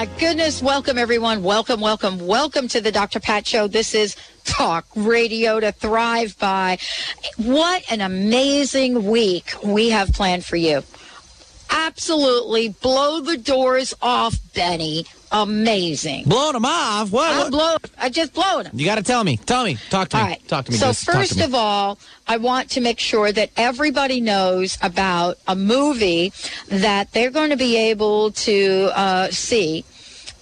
My goodness. Welcome everyone. Welcome, welcome, welcome to the Dr. Pat Show. This is Talk Radio to Thrive By. What an amazing week we have planned for you. Absolutely blow the doors off, Benny. Amazing. Blowing them off? What? I'm blow. I just blowing them. You got to tell me. Tell me. Talk to me. Right. Talk to me. So Just first me. of all, I want to make sure that everybody knows about a movie that they're going to be able to uh, see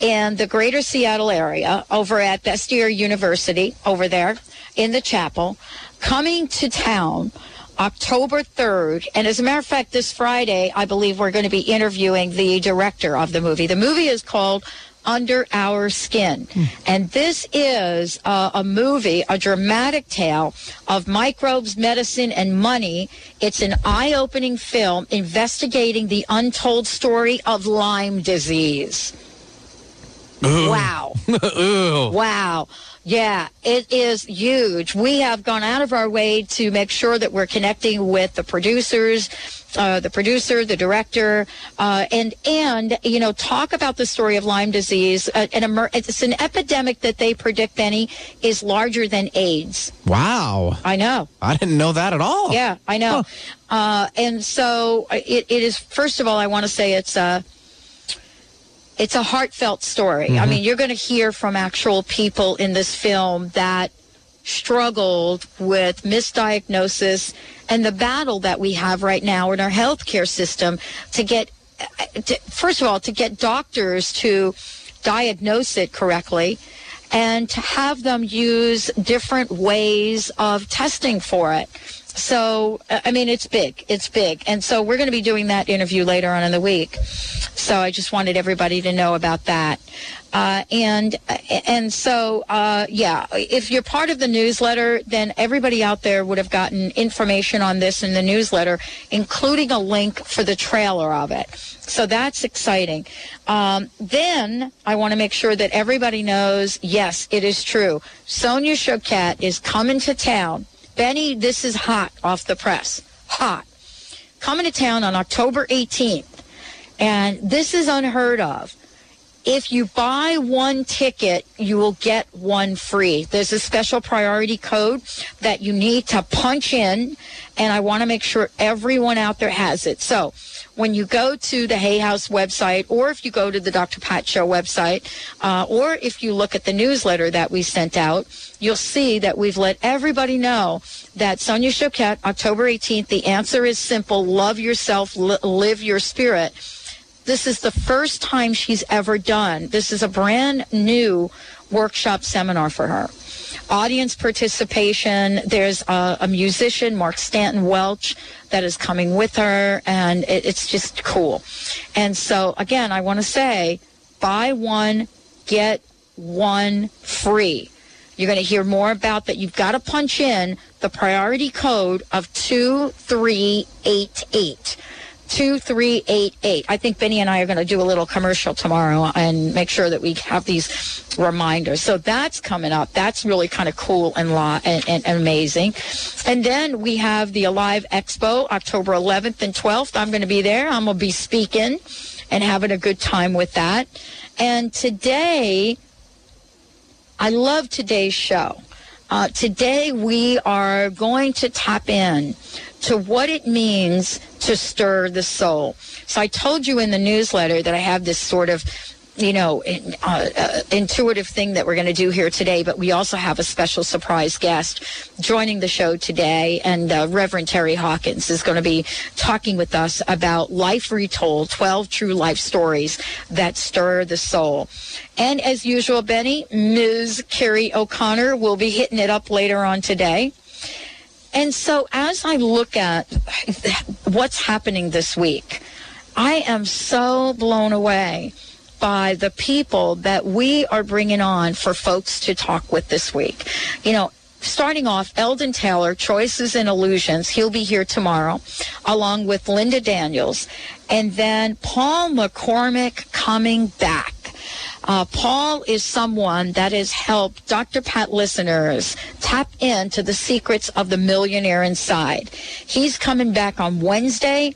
in the greater Seattle area over at Bastyr University over there in the chapel coming to town October 3rd. And as a matter of fact, this Friday, I believe we're going to be interviewing the director of the movie. The movie is called Under Our Skin. And this is uh, a movie, a dramatic tale of microbes, medicine, and money. It's an eye opening film investigating the untold story of Lyme disease. Wow. Ooh. Wow. Yeah, it is huge. We have gone out of our way to make sure that we're connecting with the producers, uh, the producer, the director, uh, and and you know talk about the story of Lyme disease. Uh, an emer- it's an epidemic that they predict, Benny, is larger than AIDS. Wow. I know. I didn't know that at all. Yeah, I know. Uh, and so uh, it, it is. First of all, I want to say it's a it's a heartfelt story. I mm-hmm. mean, you're going to hear from actual people in this film that struggled with misdiagnosis and the battle that we have right now in our healthcare system to get, to, first of all, to get doctors to diagnose it correctly and to have them use different ways of testing for it. So, uh, I mean, it's big. It's big. And so we're going to be doing that interview later on in the week. So I just wanted everybody to know about that. Uh, and and so uh, yeah, if you're part of the newsletter, then everybody out there would have gotten information on this in the newsletter, including a link for the trailer of it. So that's exciting. Um, then I want to make sure that everybody knows. Yes, it is true. Sonia Choquette is coming to town. Benny, this is hot off the press. Hot. Coming to town on October 18th. And this is unheard of. If you buy one ticket, you will get one free. There's a special priority code that you need to punch in, and I want to make sure everyone out there has it. So when you go to the Hay House website, or if you go to the Dr. Pat Show website, uh, or if you look at the newsletter that we sent out, you'll see that we've let everybody know that Sonia Choquette, October 18th, the answer is simple love yourself, li- live your spirit. This is the first time she's ever done. This is a brand new workshop seminar for her. Audience participation. There's a, a musician, Mark Stanton Welch, that is coming with her, and it, it's just cool. And so, again, I want to say buy one, get one free. You're going to hear more about that. You've got to punch in the priority code of 2388. 2388. I think Benny and I are going to do a little commercial tomorrow and make sure that we have these reminders. So that's coming up. That's really kind of cool and, and, and amazing. And then we have the Alive Expo, October 11th and 12th. I'm going to be there. I'm going to be speaking and having a good time with that. And today, I love today's show. Uh, today we are going to tap in to what it means to stir the soul. So I told you in the newsletter that I have this sort of you know, uh, uh, intuitive thing that we're going to do here today, but we also have a special surprise guest joining the show today. And uh, Reverend Terry Hawkins is going to be talking with us about Life Retold 12 True Life Stories that Stir the Soul. And as usual, Benny, Ms. Carrie O'Connor will be hitting it up later on today. And so as I look at what's happening this week, I am so blown away by the people that we are bringing on for folks to talk with this week. You know, starting off, Eldon Taylor, Choices and Illusions. He'll be here tomorrow, along with Linda Daniels. And then Paul McCormick coming back. Uh, Paul is someone that has helped Dr. Pat listeners tap into the secrets of the millionaire inside. He's coming back on Wednesday,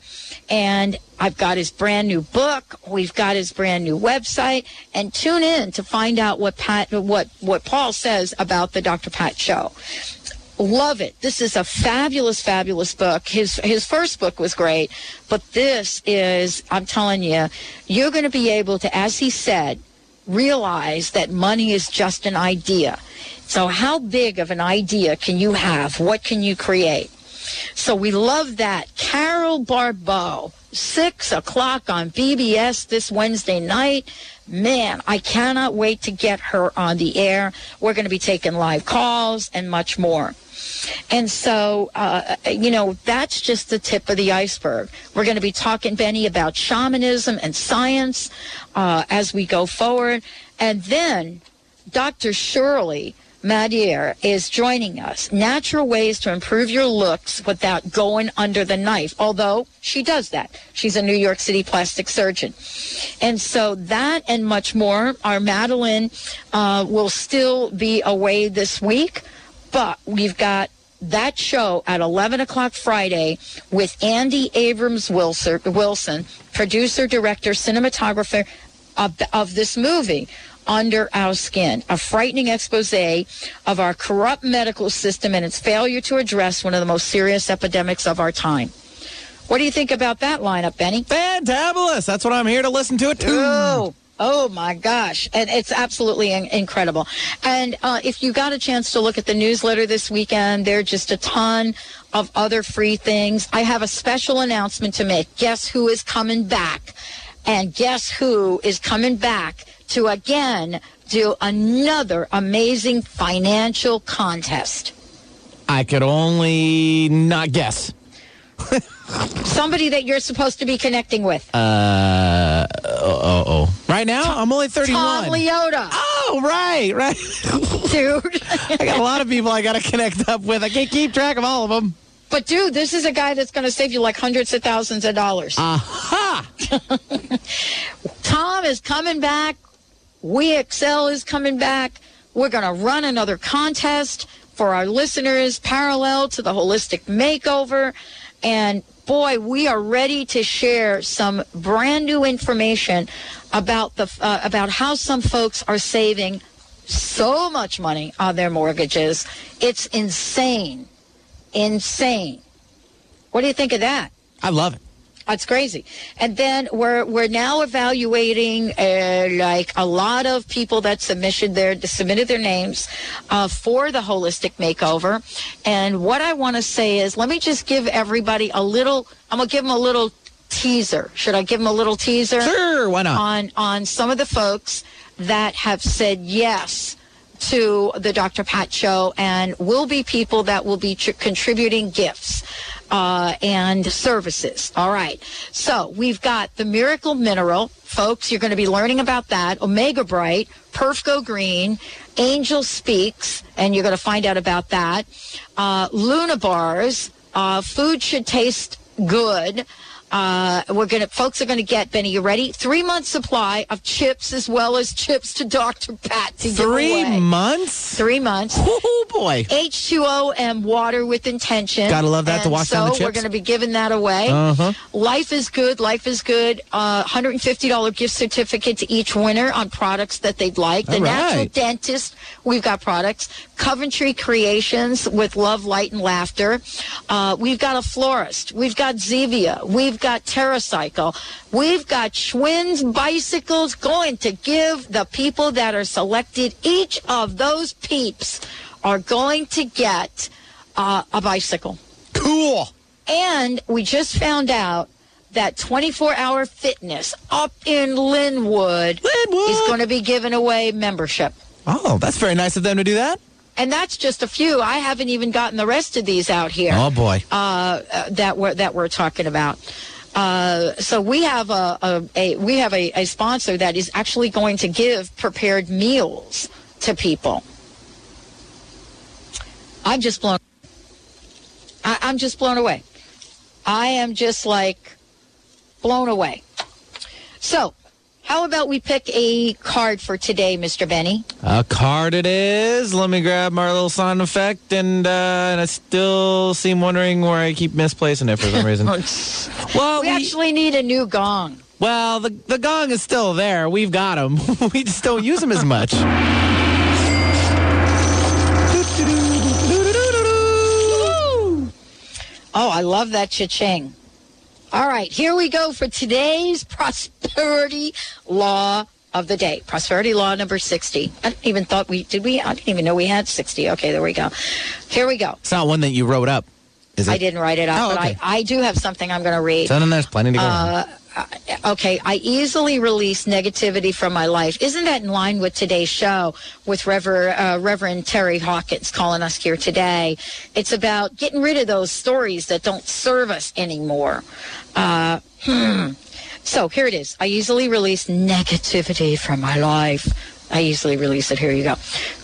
and I've got his brand new book. We've got his brand new website, and tune in to find out what Pat, what what Paul says about the Dr. Pat Show love it. This is a fabulous, fabulous book. His his first book was great, but this is, I'm telling you, you're going to be able to, as he said, realize that money is just an idea. So how big of an idea can you have? What can you create? So we love that. Carol Barbeau, six o'clock on BBS this Wednesday night. Man, I cannot wait to get her on the air. We're going to be taking live calls and much more. And so, uh, you know, that's just the tip of the iceberg. We're going to be talking, Benny, about shamanism and science uh, as we go forward. And then Dr. Shirley Madhère is joining us. Natural ways to improve your looks without going under the knife. Although she does that. She's a New York City plastic surgeon. And so that and much more. Our Madeline uh, will still be away this week, but we've got that show at 11 o'clock Friday with Andy Abrahams Wilson, producer, director, cinematographer of, of this movie under our skin. A frightening expose of our corrupt medical system and its failure to address one of the most serious epidemics of our time. What do you think about that lineup, Benny? Fantabulous. That's what I'm here to listen to it too. Oh, oh my gosh. And it's absolutely in- incredible. And uh, if you got a chance to look at the newsletter this weekend, there are just a ton of other free things. I have a special announcement to make. Guess who is coming back? And guess who is coming back to again do another amazing financial contest? I could only not guess. Somebody that you're supposed to be connecting with. Uh oh oh. Right now, I'm only 31. Tom Leota. Oh, right, right. Dude. I got a lot of people I got to connect up with. I can't keep track of all of them. But dude, this is a guy that's going to save you like hundreds of thousands of dollars. Aha! Tom is coming back. We Excel is coming back. We're going to run another contest for our listeners parallel to the holistic makeover. And boy, we are ready to share some brand new information about the uh, about how some folks are saving so much money on their mortgages. It's insane insane. What do you think of that? I love it. That's crazy. And then we're we're now evaluating uh, like a lot of people that submitted their submitted their names uh, for the holistic makeover. And what I want to say is, let me just give everybody a little. I'm gonna give them a little teaser. Should I give them a little teaser? Sure. Why not? On on some of the folks that have said yes to the Dr. Pat Show and will be people that will be tr- contributing gifts uh, and services. All right. So we've got the Miracle Mineral, folks. You're going to be learning about that. Omega Bright, Perf Go Green, Angel Speaks, and you're going to find out about that. Uh, Luna Bars, uh, Food Should Taste Good. Uh, we're gonna, folks are gonna get Benny. You ready? Three month supply of chips as well as chips to Dr. Pat to Three give away. months? Three months. Oh boy. H2O and water with intention. Gotta love that to And wash so down the chips. So we're going to be giving that away. Uh-huh. Life is good. Life is good. Uh, $150 gift certificate to each winner on products that they'd like. The Natural. Dentist, we've got products. Coventry Creations with love, light, and laughter. Uh, we've got a florist. We've got Zevia. We've got TerraCycle. We've got Schwinn's bicycles going to give the people that are selected each of those peeps are going to get uh, a bicycle. Cool. And we just found out that 24 hour fitness up in Lynnwood, Lynnwood. is going to be giving away membership. Oh, that's very nice of them to do that. And that's just a few. I haven't even gotten the rest of these out here Oh boy. uh, uh, that we're that we're talking about. Uh, so we have a, a, a we have a, a sponsor that is actually going to give prepared meals to people. I'm just blown. I, I'm just blown away. I am just like blown away. So, how about we pick a card for today, Mr. Benny? A card it is. Let me grab my little sound effect, and uh, and I still seem wondering where I keep misplacing it for some reason. well, we, actually need a new gong. Well, the the gong is still there. We've got them. we just don't use them as much. Oh, I love that cha-ching. All right, here we go for today's prosperity law of the day. Prosperity law number 60. I didn't even thought we did we I didn't even know we had 60. Okay, there we go. Here we go. It's not one that you wrote up. Is it? I didn't write it up, Oh, but okay. I, I do have something I'm going to read. So then there's plenty to go. Uh. Okay, I easily release negativity from my life. Isn't that in line with today's show with uh, Reverend Terry Hawkins calling us here today? It's about getting rid of those stories that don't serve us anymore. Uh, hmm. So here it is. I easily release negativity from my life. I easily release it. Here you go.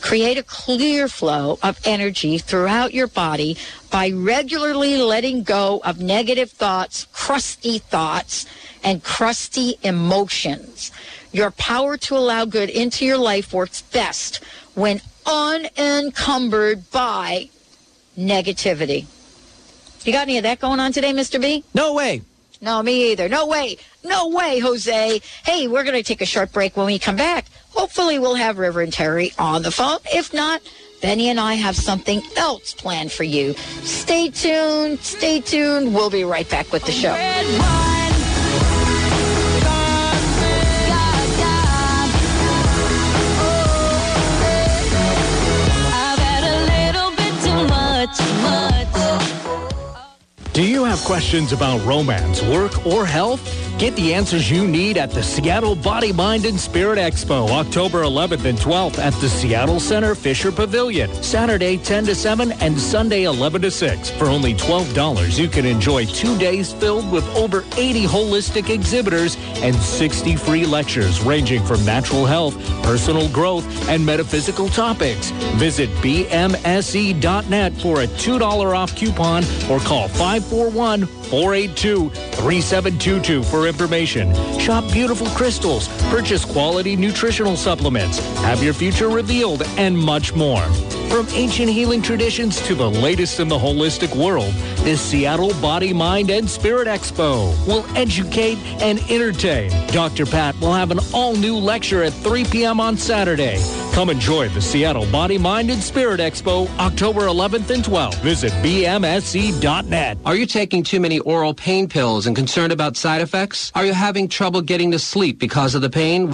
Create a clear flow of energy throughout your body by regularly letting go of negative thoughts, crusty thoughts, and crusty emotions. Your power to allow good into your life works best when unencumbered by negativity. You got any of that going on today, Mr. B? no way. No, me either. No way. No way, Jose. Hey, we're going to take a short break when we come back. Hopefully, we'll have Reverend Terry on the phone. If not, Benny and I have something else planned for you. Stay tuned. Stay tuned. We'll be right back with the show. Do you have questions about romance, work, or health? Get the answers you need at the Seattle Body, Mind, and Spirit Expo, October 11th and 12th at the Seattle Center Fisher Pavilion. Saturday 10 to 7 and Sunday 11 to 6. For only $12, you can enjoy two days filled with over 80 holistic exhibitors and 60 free lectures ranging from natural health, personal growth, and metaphysical topics. Visit bmse.net for a $2 off coupon or call 541 482 3722 for information. Shop beautiful crystals, purchase quality nutritional supplements, have your future revealed, and much more. From ancient healing traditions to the latest in the holistic world, this Seattle Body, Mind, and Spirit Expo will educate and entertain. Dr. Pat will have an all new lecture at 3 p.m. on Saturday. Come enjoy the Seattle Body, Mind, and Spirit Expo October 11th and 12th. Visit bmse.net. Are you taking too many oral pain pills and concerned about side effects? Are you having trouble getting to sleep because of the pain?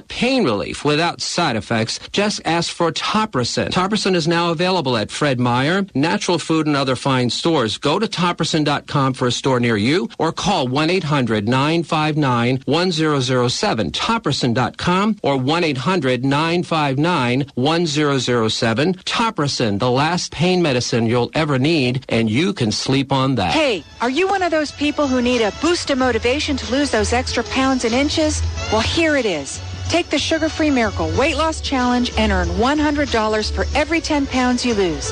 pain relief without side effects, just ask for Topricin. Topricin is now available at Fred Meyer, Natural Food, and other fine stores. Go to Topricin.com for a store near you or call 1-800-959-1007. Topricin.com or 1-800-959-1007. Topricin, the last pain medicine you'll ever need, and you can sleep on that. Hey, are you one of those people who need a boost of motivation to lose those extra pounds and inches? Well, here it is. Take the Sugar Free Miracle Weight Loss Challenge and earn $100 for every 10 pounds you lose.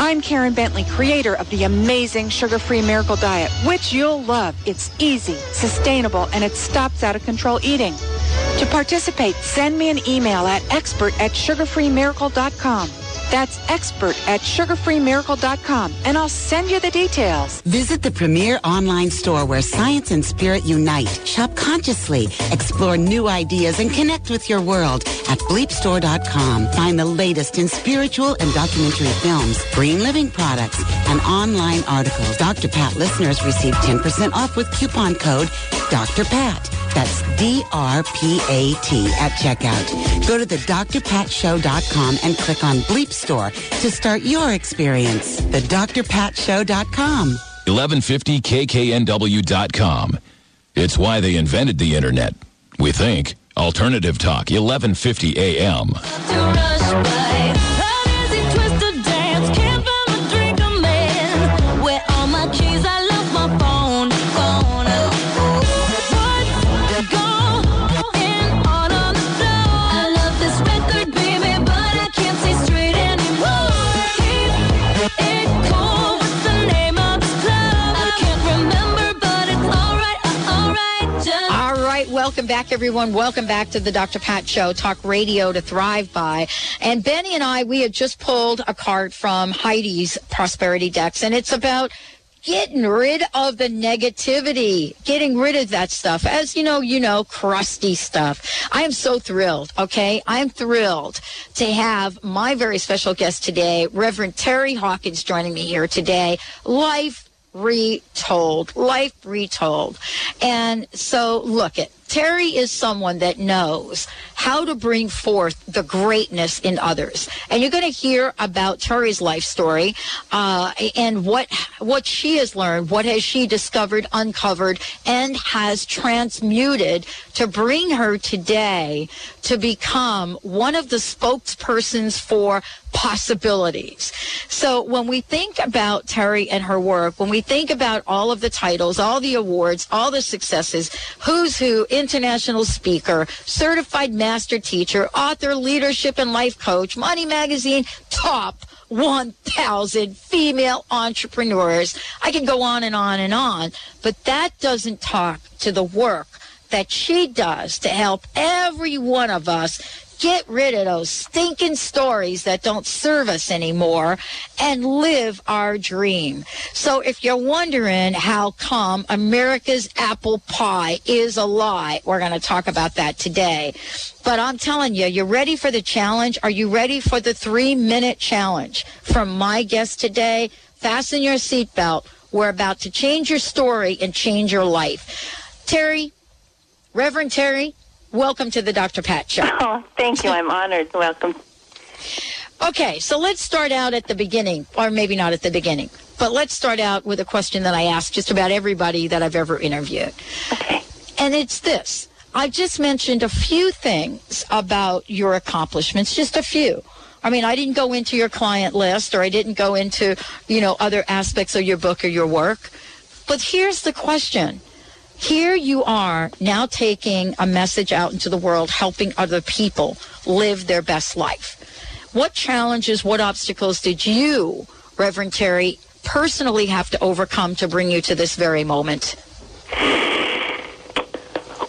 I'm Karen Bentley, creator of the amazing Sugar Free Miracle Diet, which you'll love. It's easy, sustainable, and it stops out of control eating. To participate, send me an email at expert at sugarfreemiracle.com. That's expert at sugarfreemiracle.com, and I'll send you the details. Visit the premier online store where science and spirit unite. Shop consciously, explore new ideas, and connect with your world at bleepstore.com. Find the latest in spiritual and documentary films, green living products, and online articles. Dr. Pat listeners receive 10% off with coupon code Dr. Pat. That's D-R-P-A-T at checkout. Go to the drpatshow.com and click on Bleep Store to start your experience. The drpatshow.com. 1150kknw.com. It's why they invented the internet. We think. Alternative Talk, 1150 AM. Welcome back, everyone. Welcome back to the Dr. Pat Show, talk radio to thrive by. And Benny and I, we had just pulled a card from Heidi's Prosperity Decks, and it's about getting rid of the negativity, getting rid of that stuff. As you know, you know, crusty stuff. I am so thrilled, okay? I'm thrilled to have my very special guest today, Reverend Terry Hawkins, joining me here today. Life retold, life retold. And so look it. Terry is someone that knows how to bring forth the greatness in others, and you're going to hear about Terry's life story uh, and what what she has learned, what has she discovered, uncovered, and has transmuted to bring her today to become one of the spokespersons for possibilities. So when we think about Terry and her work, when we think about all of the titles, all the awards, all the successes, who's who, international speaker, certified master teacher, author, leadership and life coach, Money Magazine, top 1,000 female entrepreneurs. I can go on and on and on, but that doesn't talk to the work that she does to help every one of us get rid of those stinking stories that don't serve us anymore and live our dream. So if you're wondering how come America's apple pie is a lie, we're going to talk about that today. But I'm telling you, you're ready for the challenge? Are you ready for the three minute challenge from my guest today? Fasten your seatbelt. We're about to change your story and change your life. Terry, Reverend Terry, welcome to the Dr. Pat Show. Oh, thank you. I'm honored. Welcome. Okay, so let's start out at the beginning, or maybe not at the beginning, but let's start out with a question that I ask just about everybody that I've ever interviewed. Okay. And it's this. I just mentioned a few things about your accomplishments, just a few. I mean, I didn't go into your client list or I didn't go into, you know, other aspects of your book or your work. But here's the question. Here you are now taking a message out into the world, helping other people live their best life. What challenges, what obstacles did you, Reverend Terry, personally have to overcome to bring you to this very moment?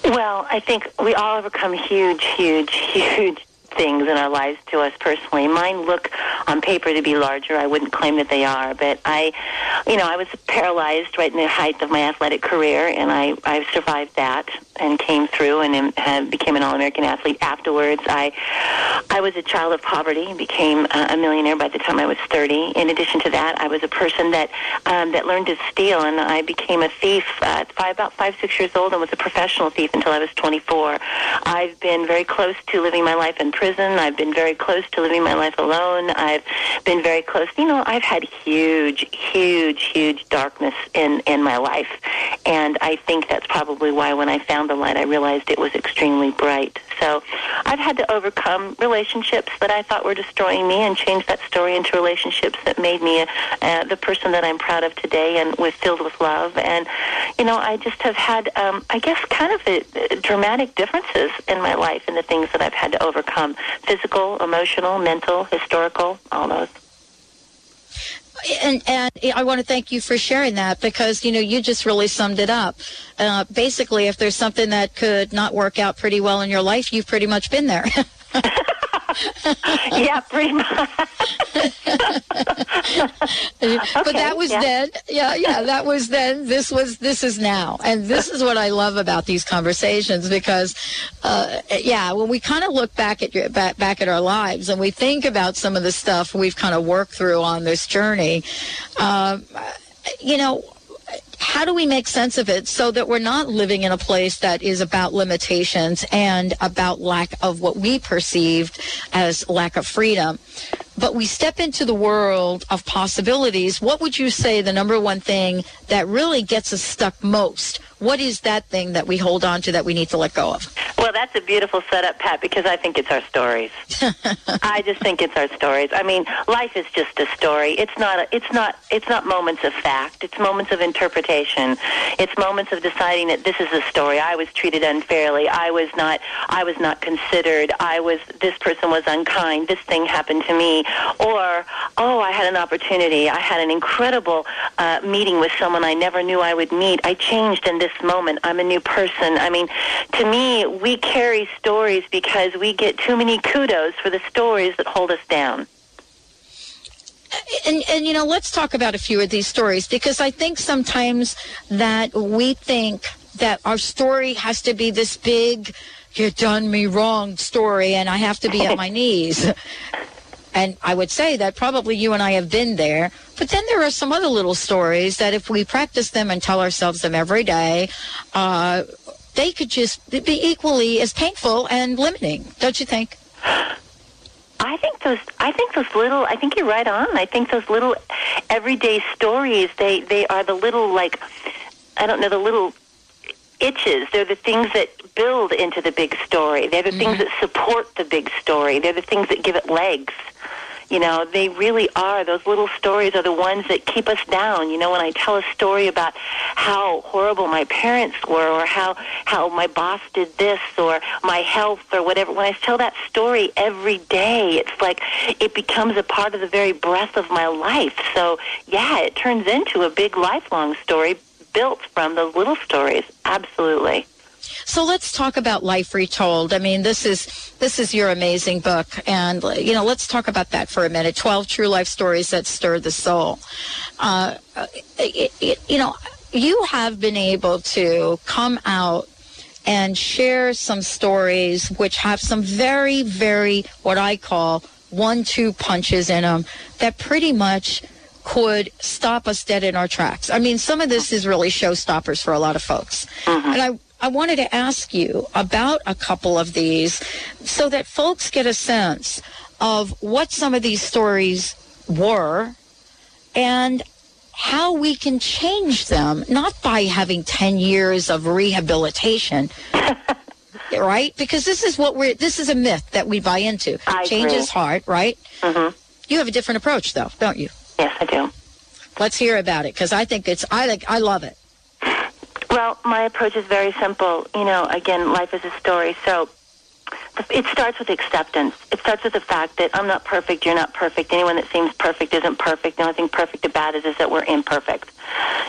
Well, I think we all overcome huge, huge, huge things in our lives to us personally. Mine look on paper to be larger. I wouldn't claim that they are, but I, you know, I was paralyzed right in the height of my athletic career, and I I survived that and came through and, and became an all-American athlete afterwards. I I was a child of poverty and became uh, a millionaire by the time I was 30. In addition to that, I was a person that um, that learned to steal, and I became a thief at five, about five, six years old, and was a professional thief until I was 24. I've been very close to living my life in prison. I've been very close to living my life alone. I've been very close. You know, I've had huge, huge, huge darkness in in my life, and I think that's probably why when I found the light, I realized it was extremely bright. So I've had to overcome relationships that I thought were destroying me and change that story into relationships that made me uh, the person that I'm proud of today and with filled with love. And you know, I just have had, um, I guess, kind of a, dramatic differences in my life and the things that I've had to overcome: physical, emotional, mental, historical, all those. And, and I want to thank you for sharing that because, you know, you just really summed it up. Uh, basically, if there's something that could not work out pretty well in your life, you've pretty much been there. yeah, pretty much. but that was yeah. then. Yeah, yeah, that was then. This was this is now, and this is what I love about these conversations because, uh, yeah, when we kind of look back at your, back back at our lives and we think about some of the stuff we've kind of worked through on this journey, um, you know. How do we make sense of it so that we're not living in a place that is about limitations and about lack of what we perceived as lack of freedom? But we step into the world of possibilities. What would you say the number one thing that really gets us stuck most? What is that thing that we hold on to that we need to let go of? Well, that's a beautiful setup, Pat, because I think it's our stories. I just think it's our stories. I mean, life is just a story. It's not. A, it's not. It's not moments of fact. It's moments of interpretation. It's moments of deciding that this is a story. I was treated unfairly. I was not. I was not considered. I was. This person was unkind. This thing happened to me. Or, oh, I had an opportunity. I had an incredible uh, meeting with someone I never knew I would meet. I changed in this moment. I'm a new person. I mean, to me, we carry stories because we get too many kudos for the stories that hold us down. And, and you know, let's talk about a few of these stories because I think sometimes that we think that our story has to be this big, you done me wrong story, and I have to be at my knees. And I would say that probably you and I have been there. But then there are some other little stories that if we practice them and tell ourselves them every day, uh, they could just be equally as painful and limiting, don't you think? I think those. I think those little. I think you're right on. I think those little everyday stories. They they are the little like. I don't know the little itches. They're the things that build into the big story. They're the mm-hmm. things that support the big story. They're the things that give it legs. You know, they really are. Those little stories are the ones that keep us down. You know, when I tell a story about how horrible my parents were or how, how my boss did this or my health or whatever, when I tell that story every day, it's like it becomes a part of the very breath of my life. So, yeah, it turns into a big lifelong story built from those little stories. Absolutely. So let's talk about Life Retold. I mean, this is this is your amazing book, and you know, let's talk about that for a minute. Twelve true life stories that stir the soul. Uh, it, it, you know, you have been able to come out and share some stories which have some very, very what I call one-two punches in them that pretty much could stop us dead in our tracks. I mean, some of this is really showstoppers for a lot of folks. Mm-hmm. And I I wanted to ask you about a couple of these so that folks get a sense of what some of these stories were and how we can change them, not by having 10 years of rehabilitation. right? Because this is what we're, this is a myth that we buy into. I Change agree. is hard, right? Mm-hmm. You have a different approach, though, don't you? Yes, I do. Let's hear about it because I think it's, I, like, I love it. Well, my approach is very simple. You know, again, life is a story. So it starts with acceptance. It starts with the fact that I'm not perfect, you're not perfect. Anyone that seems perfect isn't perfect. The only thing perfect about it is that we're imperfect.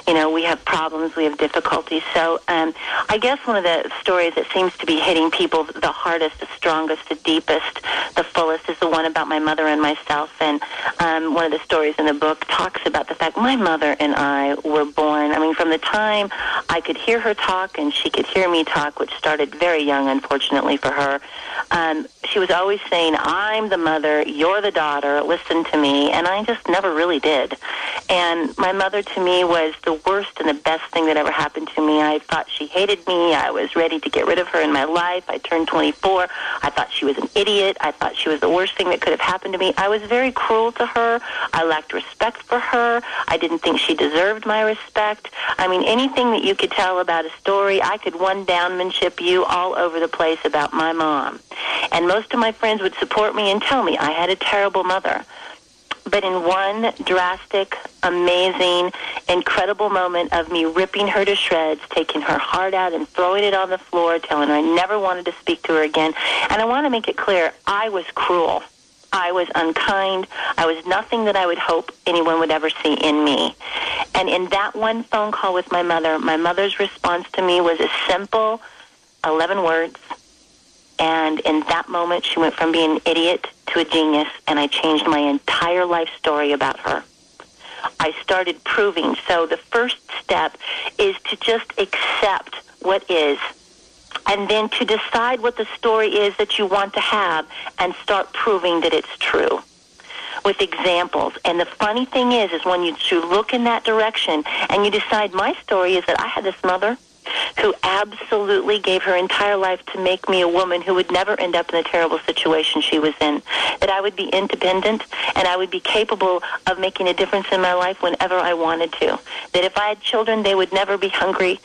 You know, we have problems, we have difficulties. So um, I guess one of the stories that seems to be hitting people the hardest, the strongest, the deepest, the fullest is the one about my mother and myself. And um, one of the stories in the book talks about the fact my mother and I were born. I mean, from the time I could hear her talk and she could hear me talk, which started very young, unfortunately for her, um, she was always saying, I'm the mother, you're the daughter, listen to me. And I just never really did. And my mother to me was the worst and the best thing that ever happened to me. I thought she hated me. I was ready to get rid of her in my life. I turned 24. I thought she was an idiot. I thought she was the worst thing that could have happened to me. I was very cruel to her. I lacked respect for her. I didn't think she deserved my respect. I mean, anything that you could tell about a story, I could one downmanship you all over the place about my mom. And most of my friends would support me and tell me I had a terrible mother. But in one drastic, amazing, incredible moment of me ripping her to shreds, taking her heart out and throwing it on the floor, telling her I never wanted to speak to her again. And I want to make it clear, I was cruel. I was unkind. I was nothing that I would hope anyone would ever see in me. And in that one phone call with my mother, my mother's response to me was a simple 11 words. And in that moment, she went from being an idiot to a genius, and I changed my entire life story about her. I started proving. So the first step is to just accept what is, and then to decide what the story is that you want to have and start proving that it's true with examples. And the funny thing is, is when you look in that direction and you decide my story is that I had this mother who absolutely gave her entire life to make me a woman who would never end up in the terrible situation she was in. That I would be independent and I would be capable of making a difference in my life whenever I wanted to. That if I had children, they would never be hungry.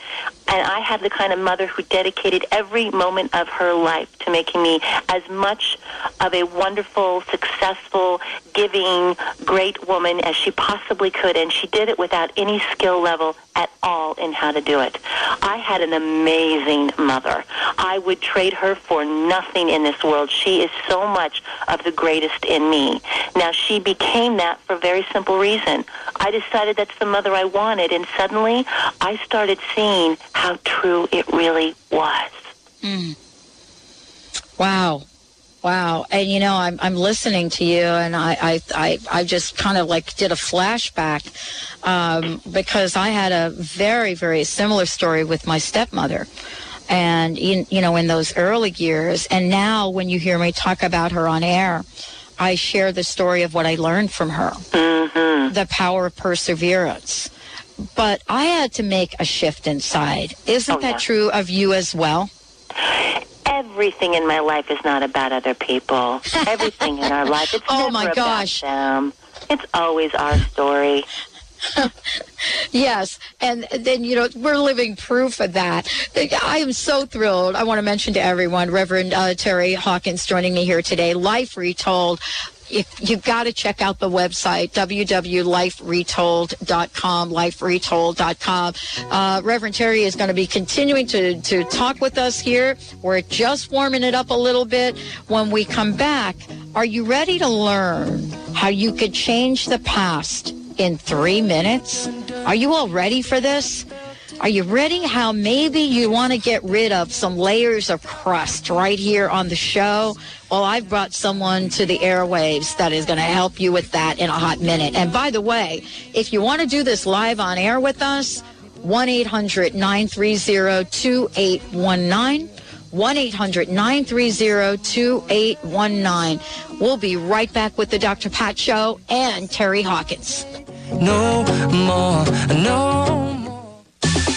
And I had the kind of mother who dedicated every moment of her life to making me as much of a wonderful, successful, giving, great woman as she possibly could. And she did it without any skill level at all in how to do it. I had an amazing mother. I would trade her for nothing in this world. She is so much of the greatest in me. Now, she became that for a very simple reason. I decided that's the mother I wanted, and suddenly I started seeing how true it really was. Mm. Wow. Wow. And you know, I'm, I'm listening to you and I, I, I, I just kind of like did a flashback, um, because I had a very, very similar story with my stepmother. And, in, you know, in those early years. And now when you hear me talk about her on air, I share the story of what I learned from her. Mm-hmm. The power of perseverance. But I had to make a shift inside. Isn't Oh, that yeah. true of you as well? Everything in my life is not about other people. Everything in our life, it's Oh, never my about gosh. them. It's always our story. Yes, and then you know we're living proof of that. I am so thrilled. I want to mention to everyone, Reverend uh, Terry Hawkins joining me here today. Life Retold. If you've got to check out the website www.liferetold.com, liferetold.com. Uh, Reverend Terry is going to be continuing to to talk with us here. We're just warming it up a little bit. When we come back, are you ready to learn how you could change the past in three minutes? Are you all ready for this? Are you ready how maybe you want to get rid of some layers of crust right here on the show? Well, I've brought someone to the airwaves that is going to help you with that in a hot minute. And by the way, if you want to do this live on air with us, 1 800 930 2819. 1 800 930 2819. We'll be right back with the Dr. Pat Show and Terry Hawkins. No more, no.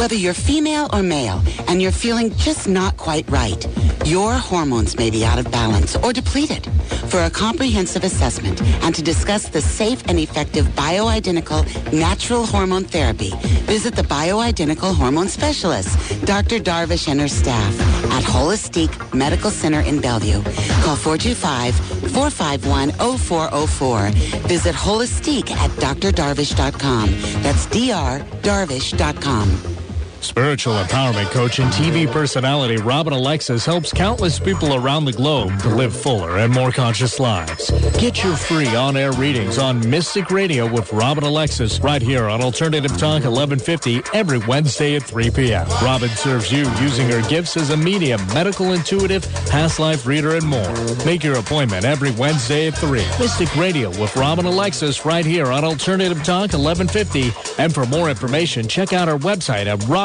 Whether you're female or male and you're feeling just not quite right, your hormones may be out of balance or depleted. For a comprehensive assessment and to discuss the safe and effective bioidentical natural hormone therapy, visit the bioidentical hormone specialist, Dr. Darvish and her staff at Holistic Medical Center in Bellevue. Call 425-451-0404. Visit Holistic at drdarvish.com. That's drdarvish.com. Spiritual empowerment coach and TV personality Robin Alexis helps countless people around the globe to live fuller and more conscious lives. Get your free on-air readings on Mystic Radio with Robin Alexis right here on Alternative Talk 1150 every Wednesday at 3 p.m. Robin serves you using her gifts as a medium, medical intuitive, past life reader, and more. Make your appointment every Wednesday at 3. Mystic Radio with Robin Alexis right here on Alternative Talk 1150. And for more information, check out our website at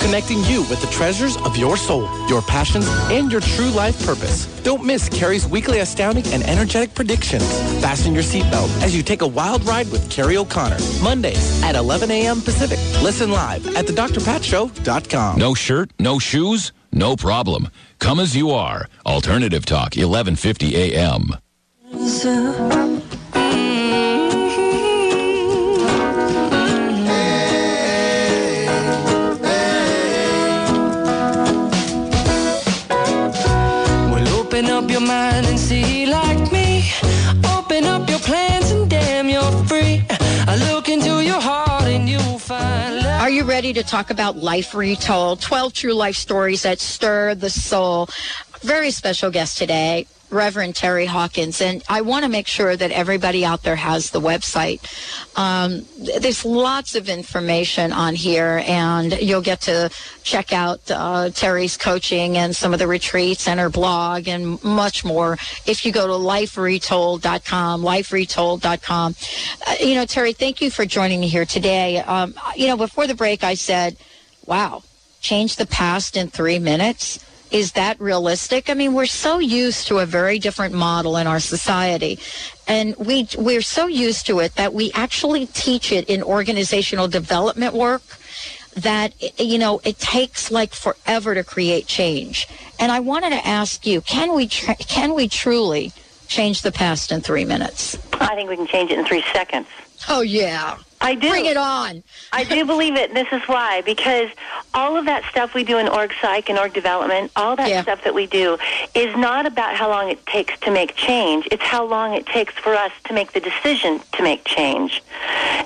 connecting you with the treasures of your soul, your passions, and your true life purpose. Don't miss Carrie's weekly astounding and energetic predictions. Fasten your seatbelt as you take a wild ride with Carrie O'Connor. Mondays at 11 a.m. Pacific. Listen live at thedrpatshow.com. No shirt, no shoes, no problem. Come as you are. Alternative Talk, 1150 a.m. your mind and see like me. Open up your plans and damn, you're free. I look into your heart and you'll find love. Are you ready to talk about life retold? 12 true life stories that stir the soul. Very special guest today, Reverend Terry Hawkins. And I want to make sure that everybody out there has the website. Um, there's lots of information on here, and you'll get to check out uh, Terry's coaching and some of the retreats and her blog and much more if you go to liferetold.com, liferetold.com. Uh, you know, Terry, thank you for joining me here today. Um, you know, before the break, I said, wow, change the past in three minutes. Is that realistic? I mean, we're so used to a very different model in our society. And we, we're so used to it that we actually teach it in organizational development work that, you know, it takes like forever to create change. And I wanted to ask you, can we, tr- can we truly change the past in three minutes? I think we can change it in three seconds. Oh, yeah. I do. Bring it on. I do believe it. And this is why. Because all of that stuff we do in org psych and org development, all that Yeah. stuff that we do is not about how long it takes to make change. It's how long it takes for us to make the decision to make change.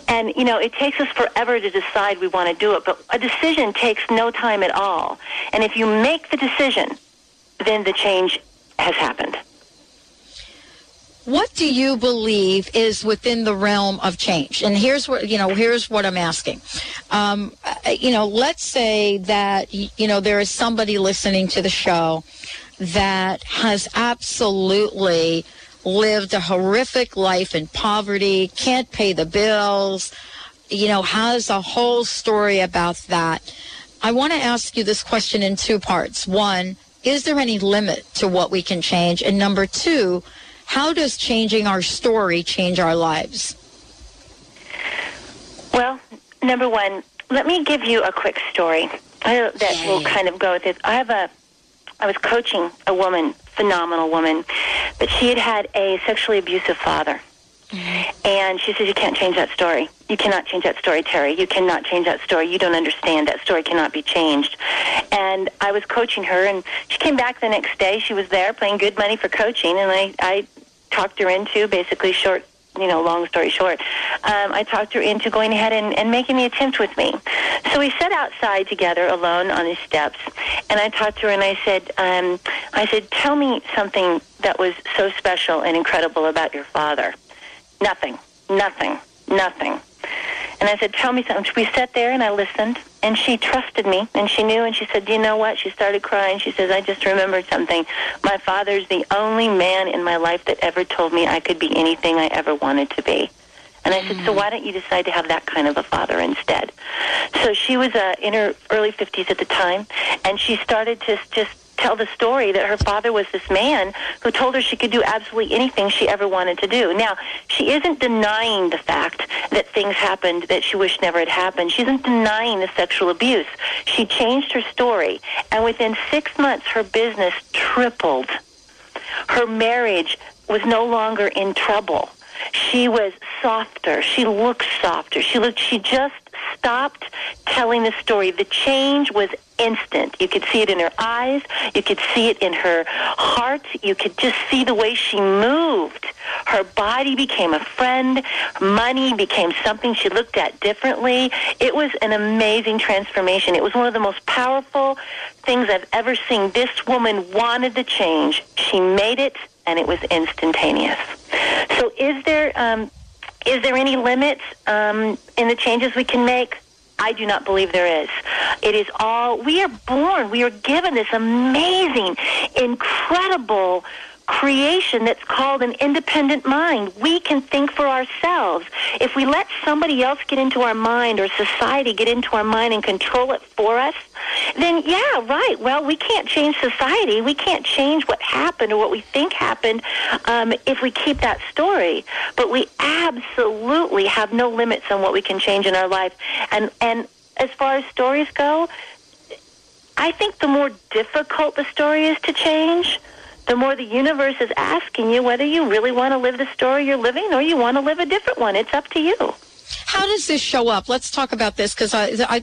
And, you know, it takes us forever to decide we want to do it, but a decision takes no time at all. And if you make the decision, then the change has happened. What do you believe is within the realm of change? And here's what you know. Here's what I'm asking. Um, uh, you know, let's say that you know there is somebody listening to the show that has absolutely lived a horrific life in poverty, can't pay the bills, you know, has a whole story about that. I want to ask you this question in two parts. One, is there any limit to what we can change? And number two, how does changing our story change our lives? Well, number one, let me give you a quick story uh, that will kind of go with it. I have a, I was coaching a woman, phenomenal woman, but she had had a sexually abusive father. And she says, You can't change that story. You cannot change that story, Terry. You cannot change that story. You don't understand. That story cannot be changed. And I was coaching her, and she came back the next day. She was there playing good money for coaching, and I, I talked her into basically short you know, long story short, um, I talked her into going ahead and, and making the attempt with me. So we sat outside together alone on the steps, and I talked to her and I said, um, I said, tell me something that was so special and incredible about your father. Nothing, nothing, nothing. And I said, tell me something. We sat there and I listened, and she trusted me, and she knew, and she said, do you know what? She started crying. She says, I just remembered something. My father's the only man in my life that ever told me I could be anything I ever wanted to be. And I said, so why don't you decide to have that kind of a father instead? So she was uh, in her early 50s at the time, and she started to just tell the story that her father was this man who told her she could do absolutely anything she ever wanted to do. Now, she isn't denying the fact that things happened that she wished never had happened. She isn't denying the sexual abuse. She changed her story, and within six months, her business tripled. Her marriage was no longer in trouble. She was softer. She looked softer. She looked. She just stopped telling the story, the change was instant. You could see it in her eyes. You could see it in her heart. You could just see the way she moved. Her body became a friend. Money became something she looked at differently. It was an amazing transformation. It was one of the most powerful things I've ever seen. This woman wanted the change. She made it, and it was instantaneous. So, is there um, is there any limits um, in the changes we can make? I do not believe there is. It is all, we are born, we are given this amazing, incredible creation that's called an independent mind. We can think for ourselves. If we let somebody else get into our mind or society get into our mind and control it for us, then yeah, right. Well, we can't change society. We can't change what happened or what we think happened um, if we keep that story. But we absolutely have no limits on what we can change in our life. And and as far as stories go, I think the more difficult the story is to change, the more the universe is asking you whether you really want to live the story you're living or you want to live a different one. It's up to you. How does this show up? Let's talk about this because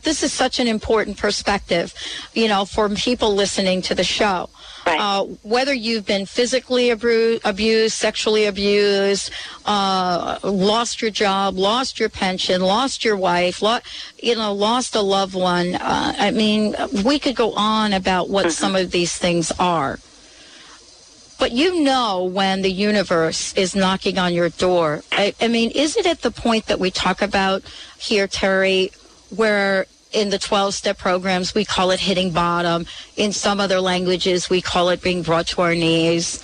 this is such an important perspective, you know, for people listening to the show. Right. Uh, whether you've been physically abru- abused, sexually abused, uh, lost your job, lost your pension, lost your wife, lo- you know, lost a loved one. Uh, I mean, we could go on about what some of these things are. But you know when the universe is knocking on your door. I, I mean, is it at the point that we talk about here, Terry, where in the 12 step programs we call it hitting bottom. In some other languages we call it being brought to our knees.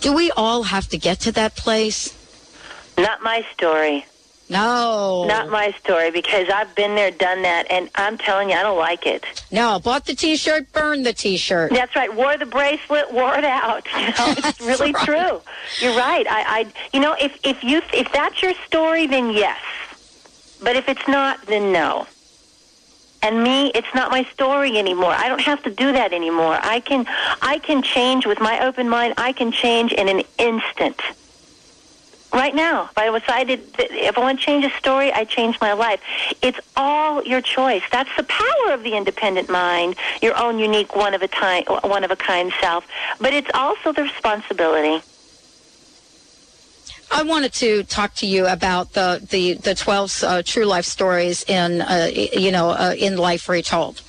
Do we all have to get to that place? Not my story. No. Not my story because I've been there, done that, and I'm telling you, I don't like it. No, bought the T-shirt, burned the T-shirt. That's right. Wore the bracelet, wore it out. You know, it's really right. true. You're right. I, I, you know, if if you if that's your story, then yes. But if it's not, then no. And me, it's not my story anymore. I don't have to do that anymore. I can I can change with my open mind. I can change in an instant. Right now, if I decided if I want to change a story, I change my life. It's all your choice. That's the power of the independent mind, your own unique one of a time, one of a kind self. But it's also the responsibility. I wanted to talk to you about the the the twelve uh, true life stories in uh, you know uh, in life retold.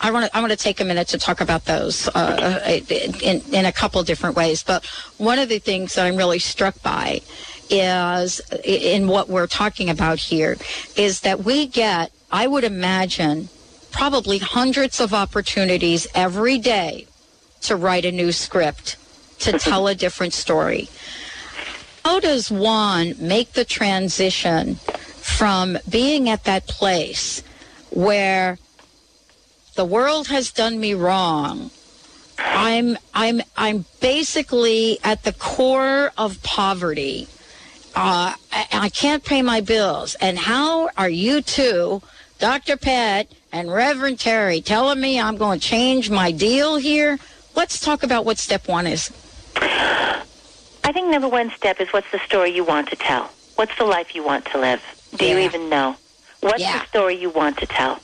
I want to I want to take a minute to talk about those uh, in in a couple different ways. But one of the things that I'm really struck by is in what we're talking about here is that we get I would imagine probably hundreds of opportunities every day to write a new script to tell a different story. How does one make the transition from being at that place where the world has done me wrong? I'm i'm i'm basically at the core of poverty uh, I, I can't pay my bills and how are you two dr pat and reverend terry telling me i'm going to change my deal here let's talk about what step one is I think number one step is what's the story you want to tell? What's the life you want to live? Do you even know? What's Yeah. the story you want to tell?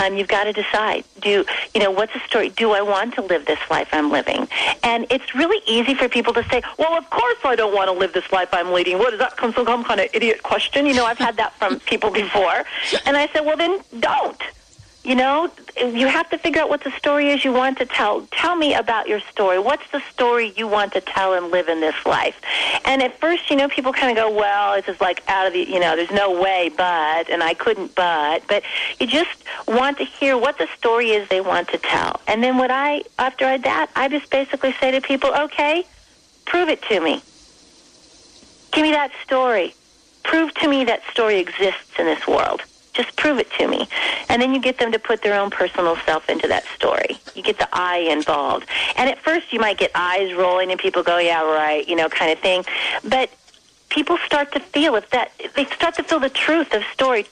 Um, you've got to decide. Do you know what's the story? Do I want to live this life I'm living? And it's really easy for people to say, "Well, of course I don't want to live this life I'm leading." What is that? Some some kind of idiot question? You know, I've had that from people before, and I said, "Well, then don't." You know, you have to figure out what the story is you want to tell. Tell me about your story. What's the story you want to tell and live in this life? And at first, you know, people kind of go, well, it's just like out of the, you know, there's no way, but, and I couldn't, but. But you just want to hear what the story is they want to tell. And then what I, after I that, I just basically say to people, okay, prove it to me. Give me that story. Prove to me that story exists in this world. Just prove it to me. And then you get them to put their own personal self into that story. You get the I involved. And at first you might get eyes rolling and people go, yeah, right, you know, kind of thing. But people start to feel if that they start to feel the truth of story.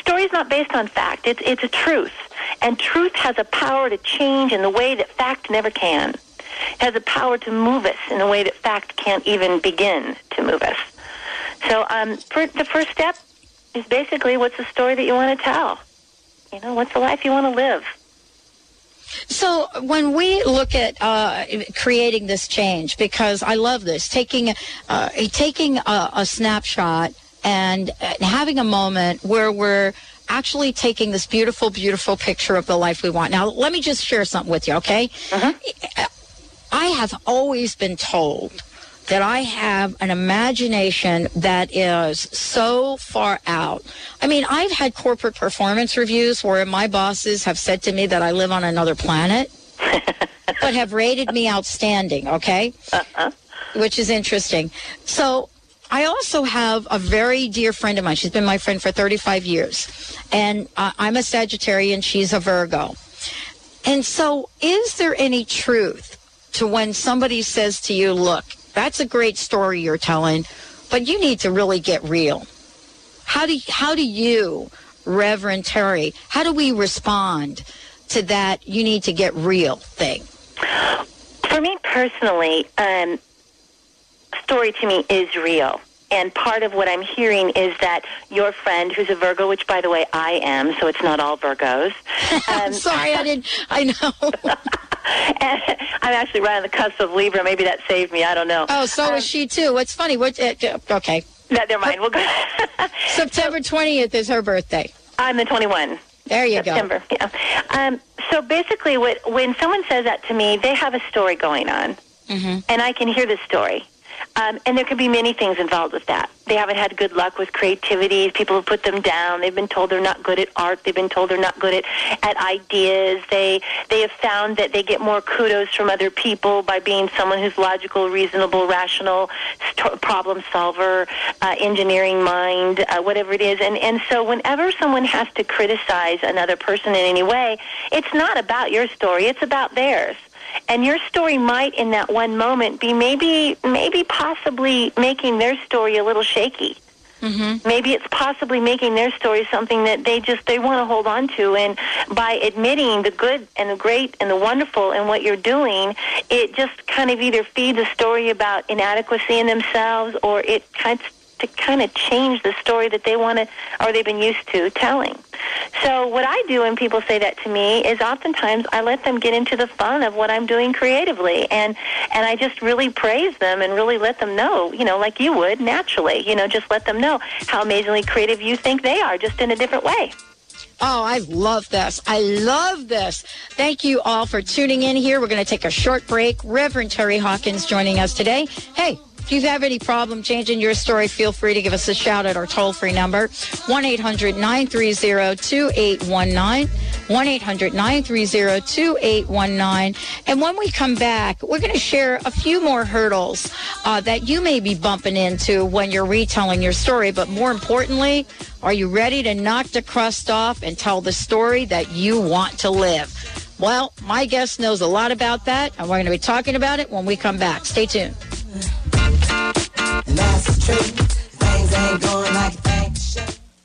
Story is not based on fact. It's it's a truth. And truth has a power to change in the way that fact never can. It has a power to move us in a way that fact can't even begin to move us. So um, for the first step is basically what's the story that you want to tell. You know, what's the life you want to live? So when we look at uh, creating this change, because I love this, taking uh, taking a, a snapshot and having a moment where we're actually taking this beautiful, beautiful picture of the life we want. Now, let me just share something with you, okay? Uh-huh. I have always been told that I have an imagination that is so far out. I mean, I've had corporate performance reviews where my bosses have said to me that I live on another planet, but have rated me outstanding, okay? Which is interesting. So I also have a very dear friend of mine. She's been my friend for 35 years. And uh, I'm a Sagittarian, she's a Virgo. And so, is there any truth to when somebody says to you, look, that's a great story you're telling, but you need to really get real? How do, how do you, Reverend Terry, how do we respond to that you need to get real thing? For me personally, um, story to me is real. And part of what I'm hearing is that your friend, who's a Virgo, which by the way I am, so it's not all Virgos. I'm sorry, I didn't. I know. and I'm actually right on the cusp of Libra. Maybe that saved me. I don't know. Oh, so is she too. What's funny? What? Uh, okay. No, never mind. We'll go. September 20th is her birthday. I'm the 21. There you go. September. Yeah. Um, so basically, what, when someone says that to me, they have a story going on, Mm-hmm. and I can hear the story. Um, and there could be many things involved with that. They haven't had good luck with creativity. People have put them down. They've been told they're not good at art. They've been told they're not good at, at ideas. They they have found that they get more kudos from other people by being someone who's logical, reasonable, rational, st- problem solver, uh, engineering mind, uh, whatever it is. And and so whenever someone has to criticize another person in any way, it's not about your story. It's about theirs and your story might in that one moment be maybe maybe possibly making their story a little shaky Mm-hmm. maybe it's possibly making their story something that they just they want to hold on to and by admitting the good and the great and the wonderful and what you're doing it just kind of either feeds a story about inadequacy in themselves or it kind of to kind of change the story that they want to or they've been used to telling. So what I do when people say that to me is oftentimes I let them get into the fun of what I'm doing creatively and and I just really praise them and really let them know, you know, like you would naturally, you know, just let them know how amazingly creative you think they are just in a different way. Oh, I love this. I love this. Thank you all for tuning in here. We're going to take a short break. Reverend Terry Hawkins joining us today. Hey, if you have any problem changing your story, feel free to give us a shout at our toll free number 1 800 930 2819. 1 800 930 2819. And when we come back, we're going to share a few more hurdles uh, that you may be bumping into when you're retelling your story. But more importantly, are you ready to knock the crust off and tell the story that you want to live? Well, my guest knows a lot about that, and we're going to be talking about it when we come back. Stay tuned. That's the truth. things ain't going like they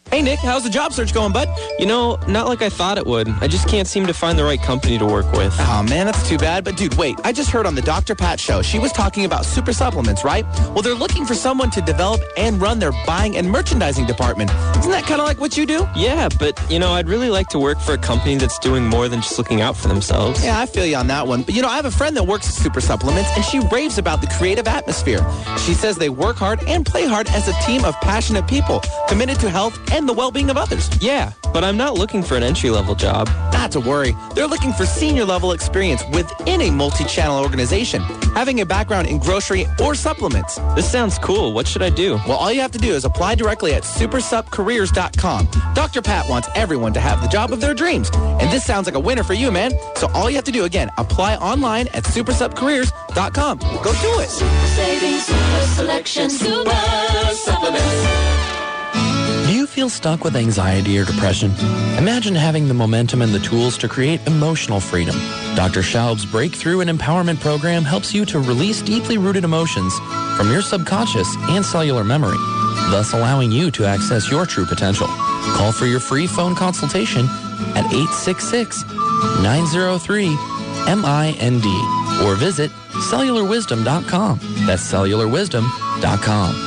Hey Nick, how's the job search going, bud? You know, not like I thought it would. I just can't seem to find the right company to work with. Oh man, that's too bad. But dude, wait, I just heard on the Dr. Pat show, she was talking about super supplements, right? Well, they're looking for someone to develop and run their buying and merchandising department. Isn't that kind of like what you do? Yeah, but you know, I'd really like to work for a company that's doing more than just looking out for themselves. Yeah, I feel you on that one. But you know, I have a friend that works at Super Supplements, and she raves about the creative atmosphere. She says they work hard and play hard as a team of passionate people, committed to health and the well-being of others. Yeah, but I'm not looking for an entry-level job. Not to worry. They're looking for senior level experience within a multi-channel organization, having a background in grocery or supplements. This sounds cool. What should I do? Well, all you have to do is apply directly at supersupcareers.com. Dr. Pat wants everyone to have the job of their dreams. And this sounds like a winner for you, man. So all you have to do again, apply online at supersupcareers.com. Go do it. Savings, super selection, super supplements. Do you feel stuck with anxiety or depression? Imagine having the momentum and the tools to create emotional freedom. Dr. Schaub's Breakthrough and Empowerment Program helps you to release deeply rooted emotions from your subconscious and cellular memory, thus allowing you to access your true potential. Call for your free phone consultation at 866-903-MIND or visit cellularwisdom.com. That's cellularwisdom.com.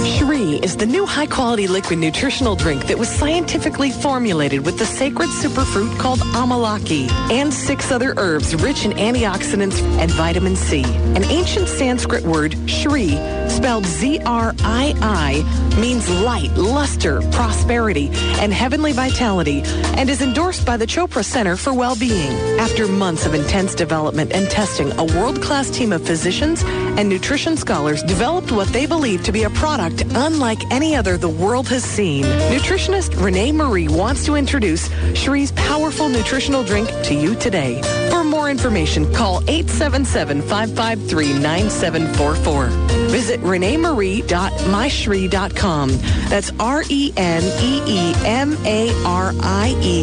Zrii is the new high-quality liquid nutritional drink that was scientifically formulated with the sacred superfruit called amalaki and six other herbs rich in antioxidants and vitamin C. An ancient Sanskrit word, Shri, spelled Z-R-I-I, means light, luster, prosperity, and heavenly vitality, and is endorsed by the Chopra Center for Well-Being. After months of intense development and testing, a world-class team of physicians and nutrition scholars developed what they believe to be a product unlike any other the world has seen. Nutritionist Renee Marie wants to introduce Zrii's powerful nutritional drink to you today. For more information, call 877-553-9744. Visit reneemarie.myzrii.com. That's E R-E-N-E-E-M-A-R-I-E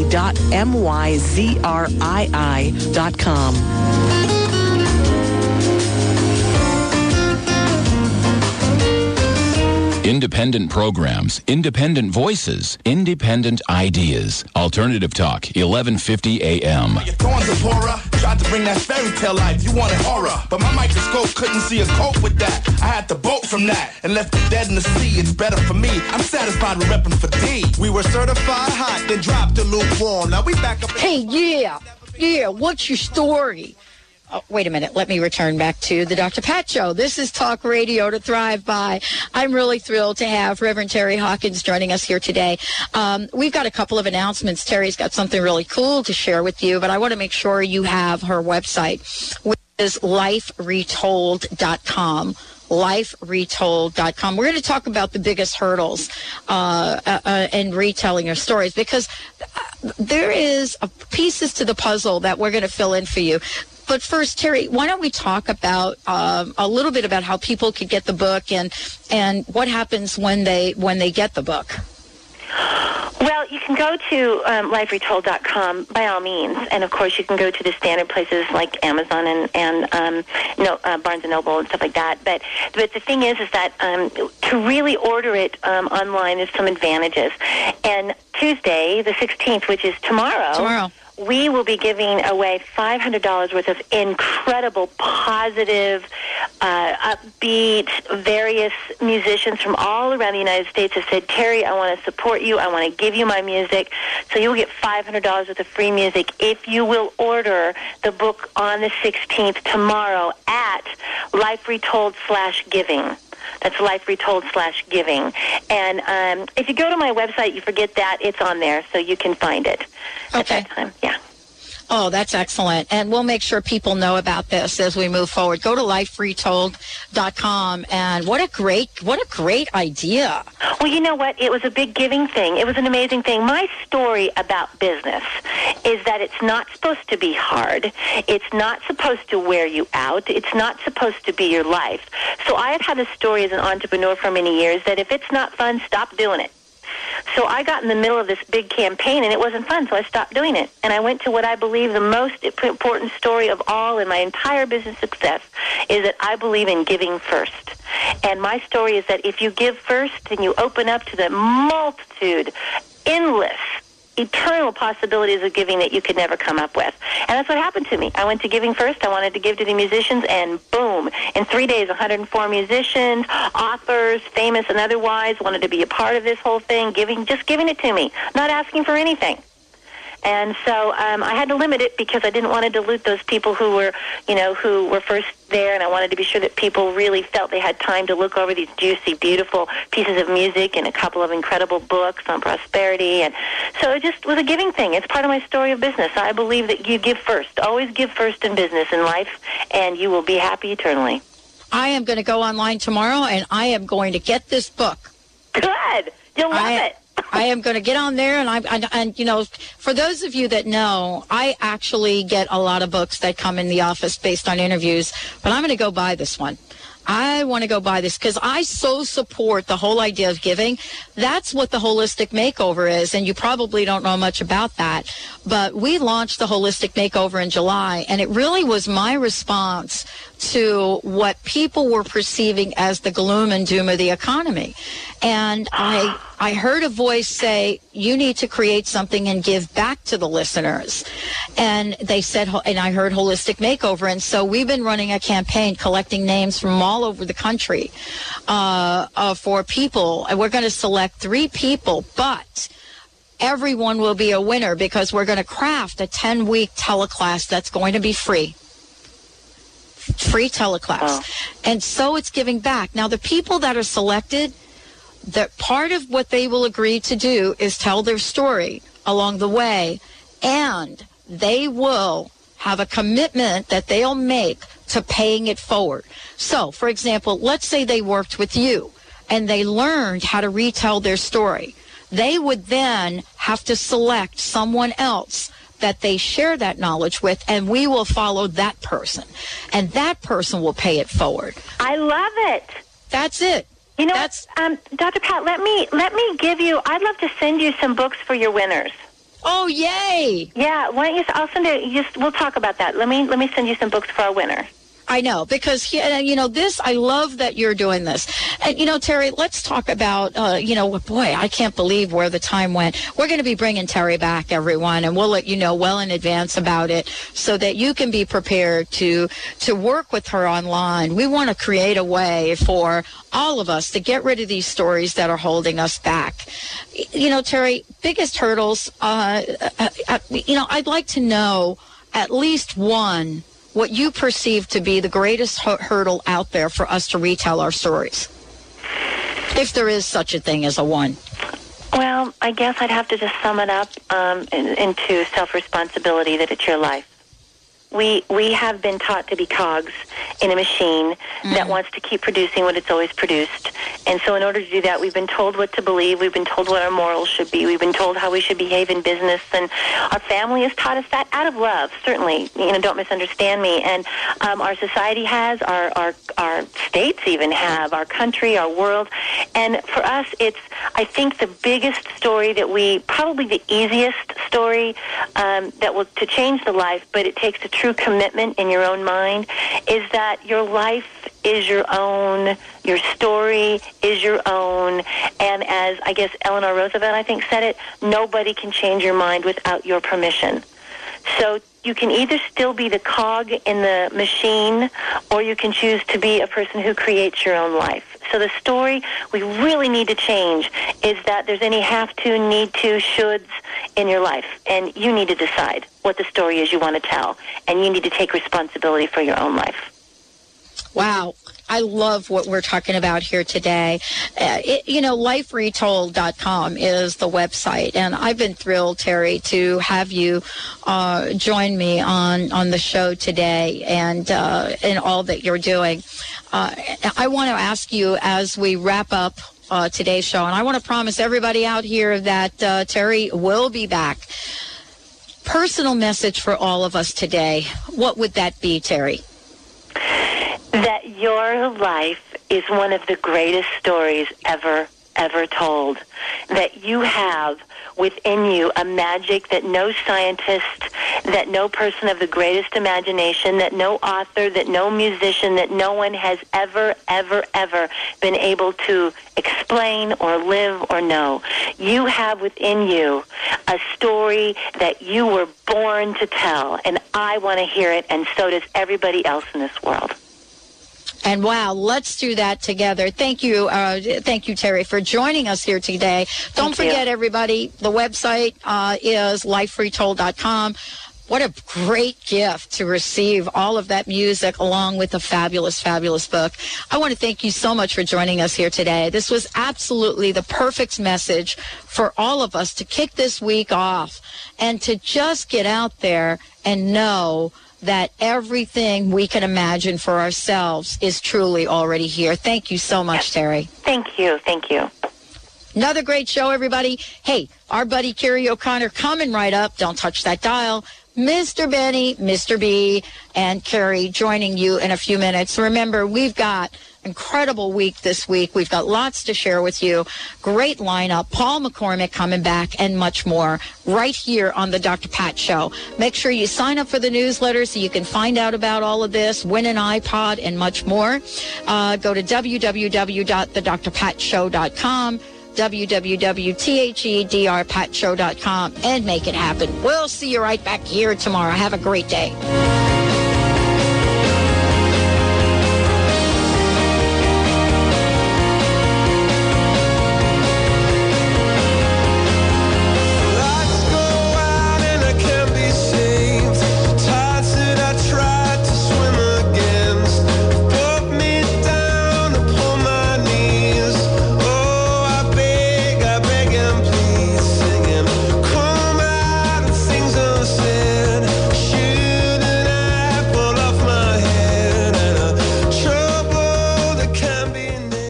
dot M-Y-Z-R-I-I dot com. Independent programs, independent voices, independent ideas. Alternative Talk, 1150 AM. Thorns of horror tried to bring that fairy tale life. You wanted horror, but my microscope couldn't see a cope with that. I had to bolt from that and left the dead in the sea. It's better for me. I'm satisfied with repping for D. We were certified hot, then dropped the lukewarm. Now we back up. Hey, yeah, yeah. What's your story? Oh, wait a minute. Let me return back to the Dr. Pat Show. This is Talk Radio to Thrive By. I'm really thrilled to have Reverend Terry Hawkins joining us here today. Um, we've got a couple of announcements. Terry's got something really cool to share with you, but I want to make sure you have her website, which is liferetold.com liferetold.com. We're going to talk about the biggest hurdles uh, uh, uh, in retelling your stories because uh, there is pieces to the puzzle that we're going to fill in for you. But first, Terry, why don't we talk about um, a little bit about how people could get the book and and what happens when they when they get the book? Well, you can go to um, liferetold.com by all means, and of course you can go to the standard places like Amazon and and um, no, uh, Barnes and Noble and stuff like that. But but the thing is, is that um, to really order it um, online, there's some advantages. And Tuesday, the 16th, which is tomorrow, tomorrow we will be giving away $500 worth of incredible, positive, uh, upbeat, various musicians from all around the United States have said, Terry, I want to support you. I want to give you my music. So you'll get $500 worth of free music if you will order the book on the 16th tomorrow at Life Retold slash giving. That's Life Retold slash giving. And um, if you go to my website, you forget that, it's on there, so you can find it at Okay. that time. Yeah. Oh, that's excellent. And we'll make sure people know about this as we move forward. Go to liferetold.com and what a great what a great idea. Well, you know what? It was a big giving thing. It was an amazing thing. My story about business is that it's not supposed to be hard. It's not supposed to wear you out. It's not supposed to be your life. So I have had a story as an entrepreneur for many years that if it's not fun, stop doing it. So I got in the middle of this big campaign and it wasn't fun, so I stopped doing it. And I went to what I believe the most important story of all in my entire business success is that I believe in giving first. And my story is that if you give first and you open up to the multitude, endless, eternal possibilities of giving that you could never come up with. And that's what happened to me. I went to Giving First. I wanted to give to the musicians, and boom, in three days, 104 musicians, authors, famous and otherwise, wanted to be a part of this whole thing, giving, just giving it to me, not asking for anything. And so um, I had to limit it because I didn't want to dilute those people who were, you know, who were first there, and I wanted to be sure that people really felt they had time to look over these juicy, beautiful pieces of music and a couple of incredible books on prosperity. And so it just was a giving thing. It's part of my story of business. I believe that you give first. Always give first in business in life, and you will be happy eternally. I am going to go online tomorrow and I am going to get this book. Good. You'll love I, it. I am going to get on there, and I and, and you know, for those of you that know, I actually get a lot of books that come in the office based on interviews, but I'm going to go buy this one. I want to go buy this because I so support the whole idea of giving. That's what the holistic makeover is. And you probably don't know much about that. But we launched the holistic makeover in July and it really was my response to what people were perceiving as the gloom and doom of the economy. And I, I heard a voice say, you need to create something and give back to the listeners. And they said, and I heard holistic makeover. And so we've been running a campaign collecting names from all over the country, uh, uh, for people. And we're going to select three people, but everyone will be a winner because we're going to craft a 10 week teleclass that's going to be free free teleclass. Oh. And so it's giving back. Now, the people that are selected, that part of what they will agree to do is tell their story along the way, and they will have a commitment that they'll make to paying it forward. So, for example, let's say they worked with you and they learned how to retell their story. They would then have to select someone else that they share that knowledge with, and we will follow that person. And that person will pay it forward. I love it. That's it. You know, That's, um, Dr. Pat, let me let me give you. I'd love to send you some books for your winners. Oh, yay! Yeah, why don't you? I'll send it. You just we'll talk about that. Let me let me send you some books for our winner. I know because he, uh, you know this. I love that you're doing this, and you know Terry. Let's talk about uh, you know boy, I can't believe where the time went. We're going to be bringing Terry back, everyone, and we'll let you know well in advance about it so that you can be prepared to to work with her online. We want to create a way for all of us to get rid of these stories that are holding us back. You know, Terry, biggest hurdles. Uh, uh, uh you know, I'd like to know at least one what you perceive to be the greatest hurdle out there for us to retell our stories? If there is such a thing as a one. Well, I guess I'd have to just sum it up um, in, into self responsibility that it's your life we we have been taught to be cogs in a machine mm-hmm. that wants to keep producing what it's always produced. And so in order to do that, we've been told what to believe, we've been told what our morals should be, we've been told how we should behave in business, and our family has taught us that out of love, certainly. You know, don't misunderstand me. And um, our society has, our, our, our states even have, our country, our world. And for us, it's, I think, the biggest story that we, probably the easiest story um, that will, to change the life, but it takes a true commitment in your own mind is that your life is your own, your story is your own, and as I guess Eleanor Roosevelt I think said it, nobody can change your mind without your permission. So you can either still be the cog in the machine or you can choose to be a person who creates your own life. So the story we really need to change is that there's any have to, need to, shoulds in your life. And you need to decide what the story is you want to tell. And you need to take responsibility for your own life. Wow. I love what we're talking about here today. Uh, it, you know, liferetold.com is the website, and I've been thrilled, Terry, to have you uh, join me on, on the show today and uh, in all that you're doing. Uh, I want to ask you as we wrap up uh, today's show, and I want to promise everybody out here that uh, Terry will be back. Personal message for all of us today. What would that be, Terry? That your life is one of the greatest stories ever, ever told. That you have within you a magic that no scientist, that no person of the greatest imagination, that no author, that no musician, that no one has ever, ever, ever been able to explain or live or know. You have within you a story that you were born to tell, and I want to hear it, and so does everybody else in this world. And wow, let's do that together. Thank you, uh, thank you, Terry, for joining us here today. Don't thank forget, you. everybody, the website uh, is liferetold.com. What a great gift to receive all of that music along with a fabulous, fabulous book. I want to thank you so much for joining us here today. This was absolutely the perfect message for all of us to kick this week off and to just get out there and know that everything we can imagine for ourselves is truly already here. Thank you so much, Terry. Thank you. Thank you. Another great show, everybody. Hey, our buddy Kerry O'Connor coming right up. Don't touch that dial. Mr. Benny, Mr. B, and Kerry joining you in a few minutes. Remember, we've got incredible week this week. We've got lots to share with you. Great lineup. Paul McCormick coming back and much more right here on the Dr. Pat Show. Make sure you sign up for the newsletter so you can find out about all of this, win an iPod, and much more. Uh, go to www.thedrpatshow.com www.thedrpatshow.com and make it happen. We'll see you right back here tomorrow. Have a great day.